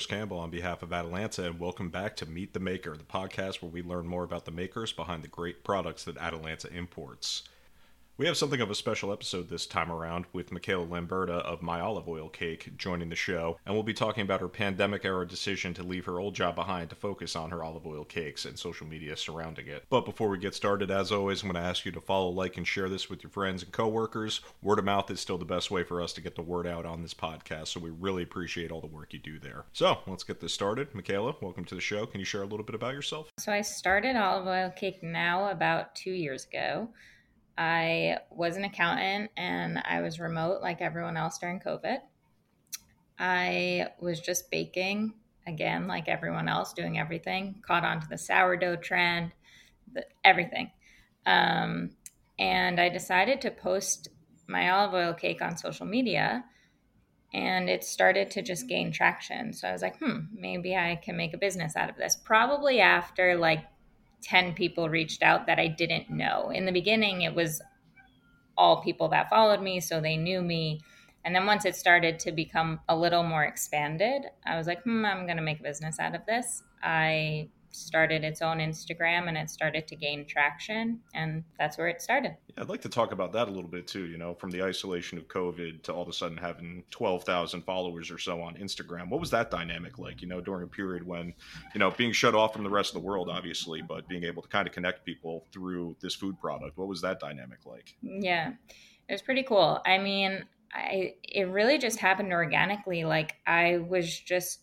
Chris Campbell on behalf of Atalanta, and welcome back to Meet the Maker, the podcast where we learn more about the makers behind the great products that Atalanta imports. We have something of a special episode this time around with Michaela Lamberta of My Olive Oil Cake joining the show, and we'll be talking about her pandemic era decision to leave her old job behind to focus on her olive oil cakes and social media surrounding it. But before we get started, as always, I'm going to ask you to follow, like, and share this with your friends and coworkers. Word of mouth is still the best way for us to get the word out on this podcast, so we really appreciate all the work you do there. So let's get this started. Michaela, welcome to the show. Can you share a little bit about yourself? So I started Olive Oil Cake now about two years ago. I was an accountant and I was remote like everyone else during COVID. I was just baking again, like everyone else, doing everything, caught on to the sourdough trend, the, everything. Um, and I decided to post my olive oil cake on social media and it started to just gain traction. So I was like, hmm, maybe I can make a business out of this. Probably after like 10 people reached out that I didn't know. In the beginning, it was all people that followed me, so they knew me. And then once it started to become a little more expanded, I was like, hmm, I'm going to make a business out of this. I started its own Instagram and it started to gain traction. And that's where it started. Yeah, I'd like to talk about that a little bit too. You know, from the isolation of COVID to all of a sudden having 12,000 followers or so on Instagram. What was that dynamic like, you know, during a period when, you know, being shut off from the rest of the world, obviously, but being able to kind of connect people through this food product? What was that dynamic like? Yeah, it was pretty cool. I mean, I, it really just happened organically. Like I was just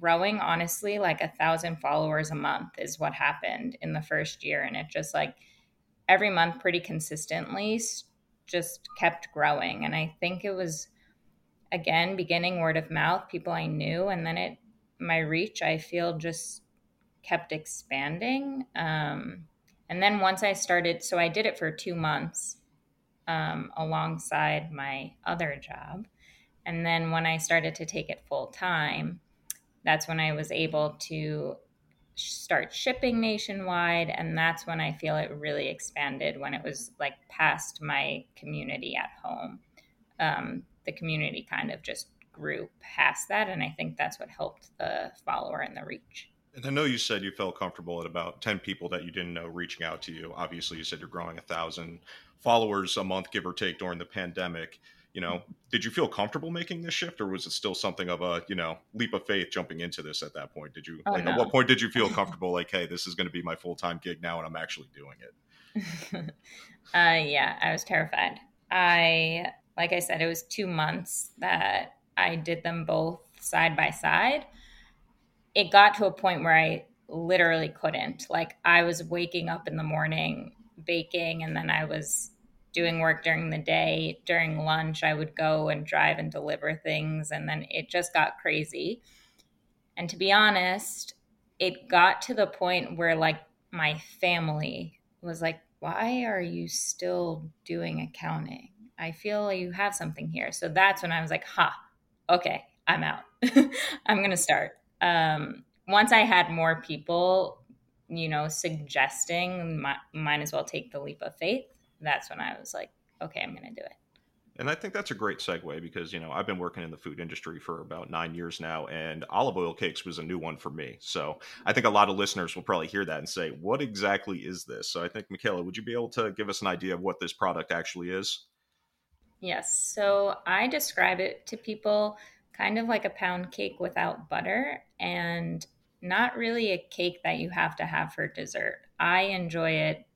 growing honestly like a thousand followers a month is what happened in the first year. And it just like every month pretty consistently just kept growing. And i think it was again beginning word of mouth people i knew and then it my reach i feel just kept expanding. Um, and then once i started so i did it for two months um, alongside my other job. And then when i started to take it full time that's when I was able to start shipping nationwide and that's when i feel it really expanded when it was like past my community at home. Um, the community kind of just grew past that and i think that's what helped the follower and the reach. And i know you said you felt comfortable at about 10 people that you didn't know reaching out to you. Obviously you said you're growing a thousand followers a month give or take during the pandemic you know did you feel comfortable making this shift or was it still something of a you know leap of faith jumping into this at that point? Did you oh, like no. at what point did you feel comfortable like hey this is going to be my full-time gig now and i'm actually doing it? Uh, yeah i was terrified. I like i said it was two months that i did them both side by side. It got to a point where i literally couldn't. Like i was waking up in the morning baking and then i was doing work during the day. During lunch, I would go and drive and deliver things. And then it just got crazy. And to be honest, it got to the point where, like, my family was like, Why are you still doing accounting? I feel you have something here. So that's when I was like, Ha, okay, I'm out. I'm going to start. Um, once I had more people, you know, suggesting, might, might as well take the leap of faith that's when I was like, okay, I'm going to do it. And I think that's a great segue because, you know, I've been working in the food industry for about nine years now, and olive oil cakes was a new one for me. So I think a lot of listeners will probably hear that and say, what exactly is this? So I think, Michaela, would you be able to give us an idea of what this product actually is? Yes. So I describe it to people kind of like a pound cake without butter and not really a cake that you have to have for dessert. I enjoy it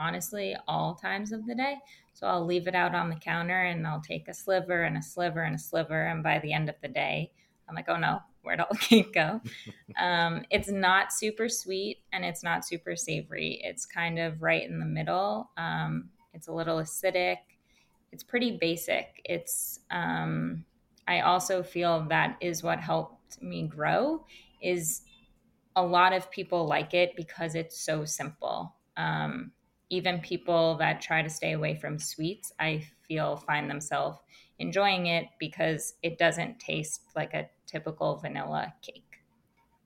honestly all times of the day. So I'll leave it out on the counter and I'll take a sliver and a sliver and a sliver. And by the end of the day, I'm like, oh no, where'd all the cake go? um, it's not super sweet and it's not super savory. It's kind of right in the middle. Um, it's a little acidic. It's pretty basic. It's, um, I also feel that is what helped me grow is a lot of people like it because it's so simple. Um, even people that try to stay away from sweets, I feel find themselves enjoying it because it doesn't taste like a typical vanilla cake.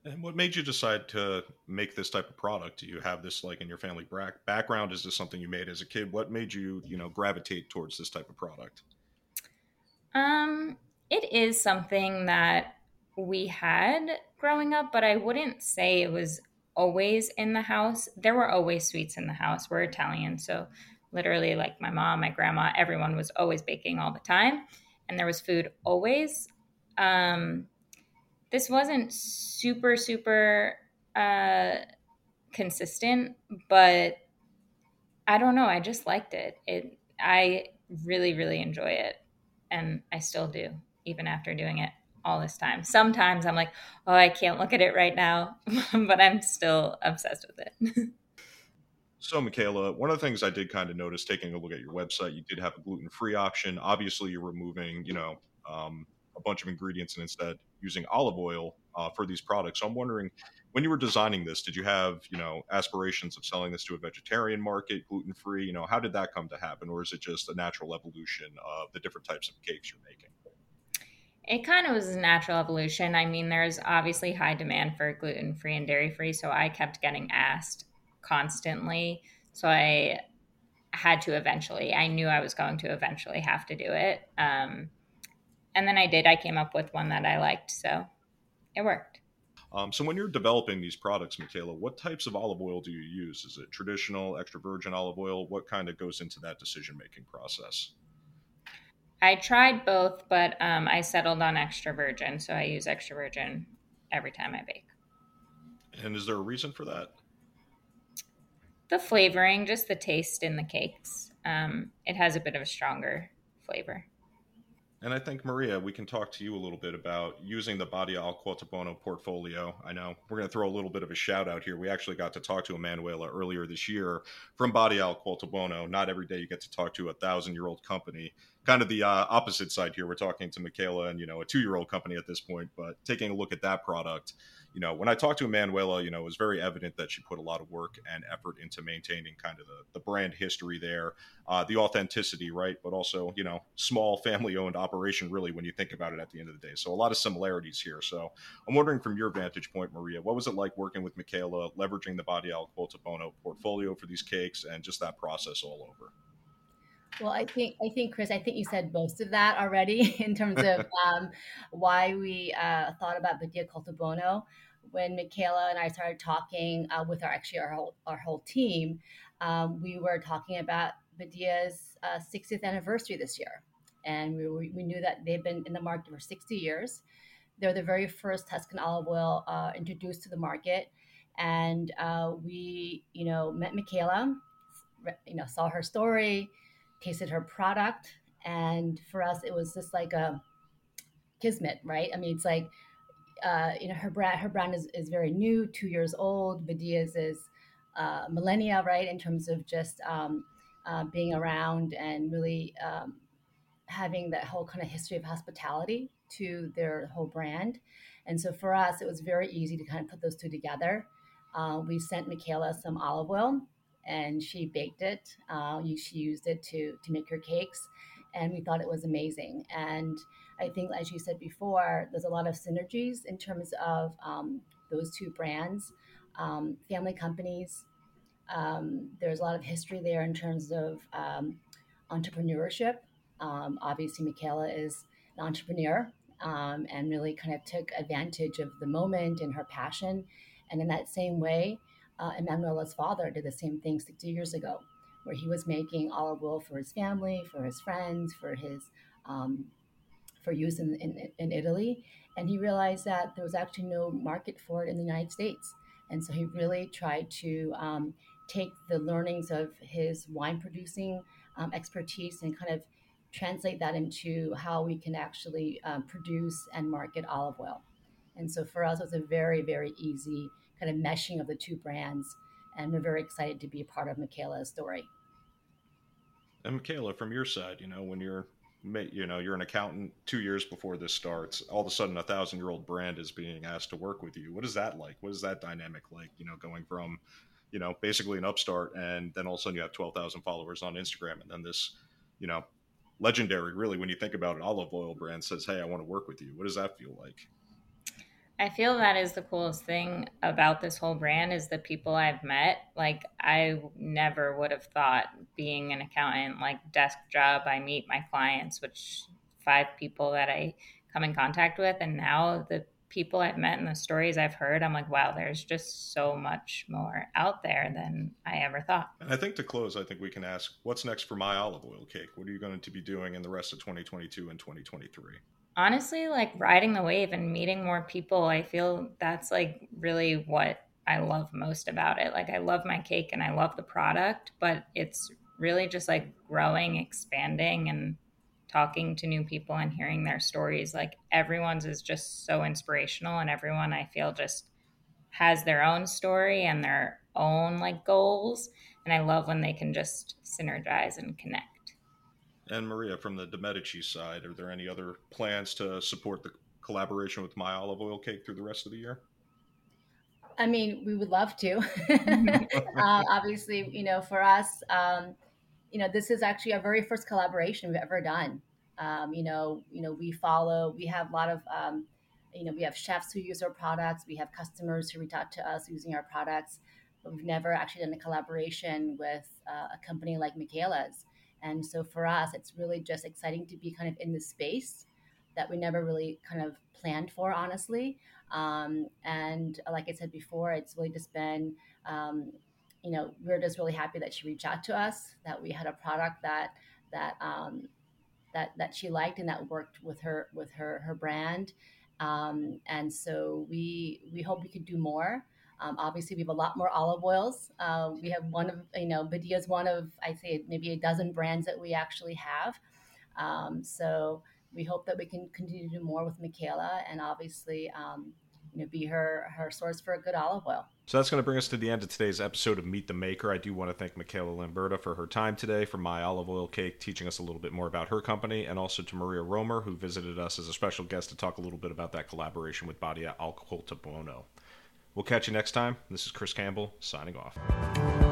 And what made you decide to make this type of product? Do you have this like in your family background? Is this something you made as a kid? What made you, you know, gravitate towards this type of product? Um, it is something that we had growing up, but I wouldn't say it was always in the house. There were always sweets in the house. We're Italian, so literally like my mom, my grandma, everyone was always baking all the time and there was food always. Um, this wasn't super super uh, consistent, but I don't know. I just liked it. It I really really enjoy it, and I still do even after doing it all this time. Sometimes I'm like, oh, I can't look at it right now, but I'm still obsessed with it. So, Michaela, one of the things I did kind of notice taking a look at your website, you did have a gluten free option. Obviously, you're removing, you know, um, a bunch of ingredients and instead using olive oil uh, for these products. So, I'm wondering, when you were designing this, did you have, you know, aspirations of selling this to a vegetarian market, gluten free? You know, how did that come to happen, or is it just a natural evolution of the different types of cakes you're making? It kind of was a natural evolution. I mean, there's obviously high demand for gluten free and dairy free, so I kept getting asked constantly. So I had to eventually, I knew I was going to eventually have to do it. Um, and then I did. I came up with one that I liked. So it worked. Um, so when you're developing these products, Michaela, what types of olive oil do you use? Is it traditional, extra virgin olive oil? What kind of goes into that decision making process? I tried both, but um, I settled on extra virgin. So I use extra virgin every time I bake. And is there a reason for that? the flavoring, just the taste in the cakes. Um, it has a bit of a stronger flavor. And I think, Maria, we can talk to you a little bit about using the Badia al Coltibuono portfolio. I know we're going to throw a little bit of a shout out here. We actually got to talk to Emanuela earlier this year from Badia al Coltibuono. Not every day you get to talk to a thousand year old company. Kind of the uh, opposite side here. We're talking to Michaela and, you know, a two year old company at this point, but taking a look at that product you know, when I talked to Emanuela, you know, it was very evident that she put a lot of work and effort into maintaining kind of the, the brand history there, uh, the authenticity, right? But also, you know, small family owned operation, really, when you think about it at the end of the day. So a lot of similarities here. So I'm wondering from your vantage point, Maria, what was it like working with Michaela, leveraging the Badia al Coltibuono portfolio for these cakes and just that process all over? Well, I think I think Chris, I think you said most of that already in terms of um, why we uh, thought about Badia Coltibuono. When Michaela and I started talking uh, with our actually our whole our whole team, um, we were talking about Badia's uh, 60th anniversary this year, and we, we knew that they've been in the market for 60 years. They're the very first Tuscan olive oil uh, introduced to the market, and uh, we you know met Michaela, you know saw her story tasted her product, and for us, it was just like a kismet, right? I mean, it's like uh, you know her brand her brand is, is very new, two years old. Badia's is uh, millennia, right? In terms of just um, uh, being around and really um, having that whole kind of history of hospitality to their whole brand. And so for us, it was very easy to kind of put those two together. Uh, we sent Michaela some olive oil and she baked it. Uh, she used it to to make her cakes, and we thought it was amazing. And I think, as you said before, there's a lot of synergies in terms of um, those two brands, um, family companies. Um, there's a lot of history there in terms of um, entrepreneurship. Um, obviously, Michaela is an entrepreneur um, and really kind of took advantage of the moment and her passion. And in that same way, uh, Emanuela's father did the same thing 60 years ago, where he was making olive oil for his family, for his friends, for his um, for use in, in, in Italy, and he realized that there was actually no market for it in the United States, and so he really tried to um, take the learnings of his wine producing um, expertise and kind of translate that into how we can actually um, produce and market olive oil. And so for us, it was a very, very easy kind of meshing of the two brands. And we're very excited to be a part of Michaela's story. And Michaela, from your side, you know, when you're you know you're an accountant two years before this starts all of a sudden a thousand year old brand is being asked to work with you what is that like what is that dynamic like you know going from you know basically an upstart and then all of a sudden you have 12000 followers on instagram and then this you know legendary really when you think about it olive oil brand says hey i want to work with you what does that feel like I feel that is the coolest thing about this whole brand is the people I've met. Like I never would have thought being an accountant, like desk job, I meet my clients, which five people that I come in contact with, and now the people I've met and the stories I've heard, I'm like, wow, there's just so much more out there than I ever thought. And I think to close, I think we can ask, what's next for My Olive Oil Cake? What are you going to be doing in the rest of 2022 and 2023? Honestly, like riding the wave and meeting more people, I feel that's like really what I love most about it. Like, I love my cake and I love the product, but it's really just like growing, expanding, and talking to new people and hearing their stories. Like everyone's is just so inspirational, and everyone I feel just has their own story and their own like goals. And I love when they can just synergize and connect. And Maria, from the De Medici side, are there any other plans to support the collaboration with My Olive Oil Cake through the rest of the year? I mean, we would love to. uh, obviously, you know, for us, um, you know, this is actually our very first collaboration we've ever done. Um, you know, you know, we follow. We have a lot of, um, you know, we have chefs who use our products. We have customers who reach out to us using our products, but we've never actually done a collaboration with uh, a company like Michaela's. And so for us, it's really just exciting to be kind of in the space that we never really kind of planned for, honestly. Um, and like I said before, it's really just been um, you know, we're just really happy that she reached out to us, that we had a product that that um, that that she liked and that worked with her with her her brand. Um, and so we we hope we could do more. Um, obviously, we have a lot more olive oils. Uh, we have one of you know Badia is one of I'd say maybe a dozen brands that we actually have. Um, so we hope that we can continue to do more with Michaela, and obviously, um, you know, be her her source for a good olive oil. So that's going to bring us to the end of today's episode of Meet the Maker. I do want to thank Michaela Lamberta for her time today, for My Olive Oil Cake, teaching us a little bit more about her company, and also to Maria Romer, who visited us as a special guest to talk a little bit about that collaboration with Badia Al Coltibuono. We'll catch you next time. This is Chris Campbell, signing off.